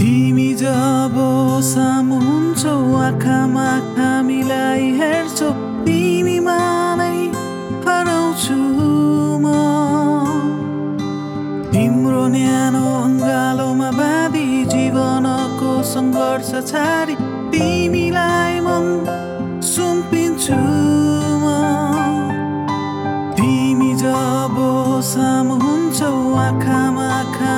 तिमी जब सामु हुन्छौ आँखामा आँखा मिलाई हेर्छौ तिमीमा नै हराउँछु म। तिम्रो न्यानो अङ्गालोमा बाँधी जीवनको सङ्घर्ष छाडी तिमीलाई मन सुम्पिन्छु म। तिमी जब सामु हुन्छौ आँखामा आँखा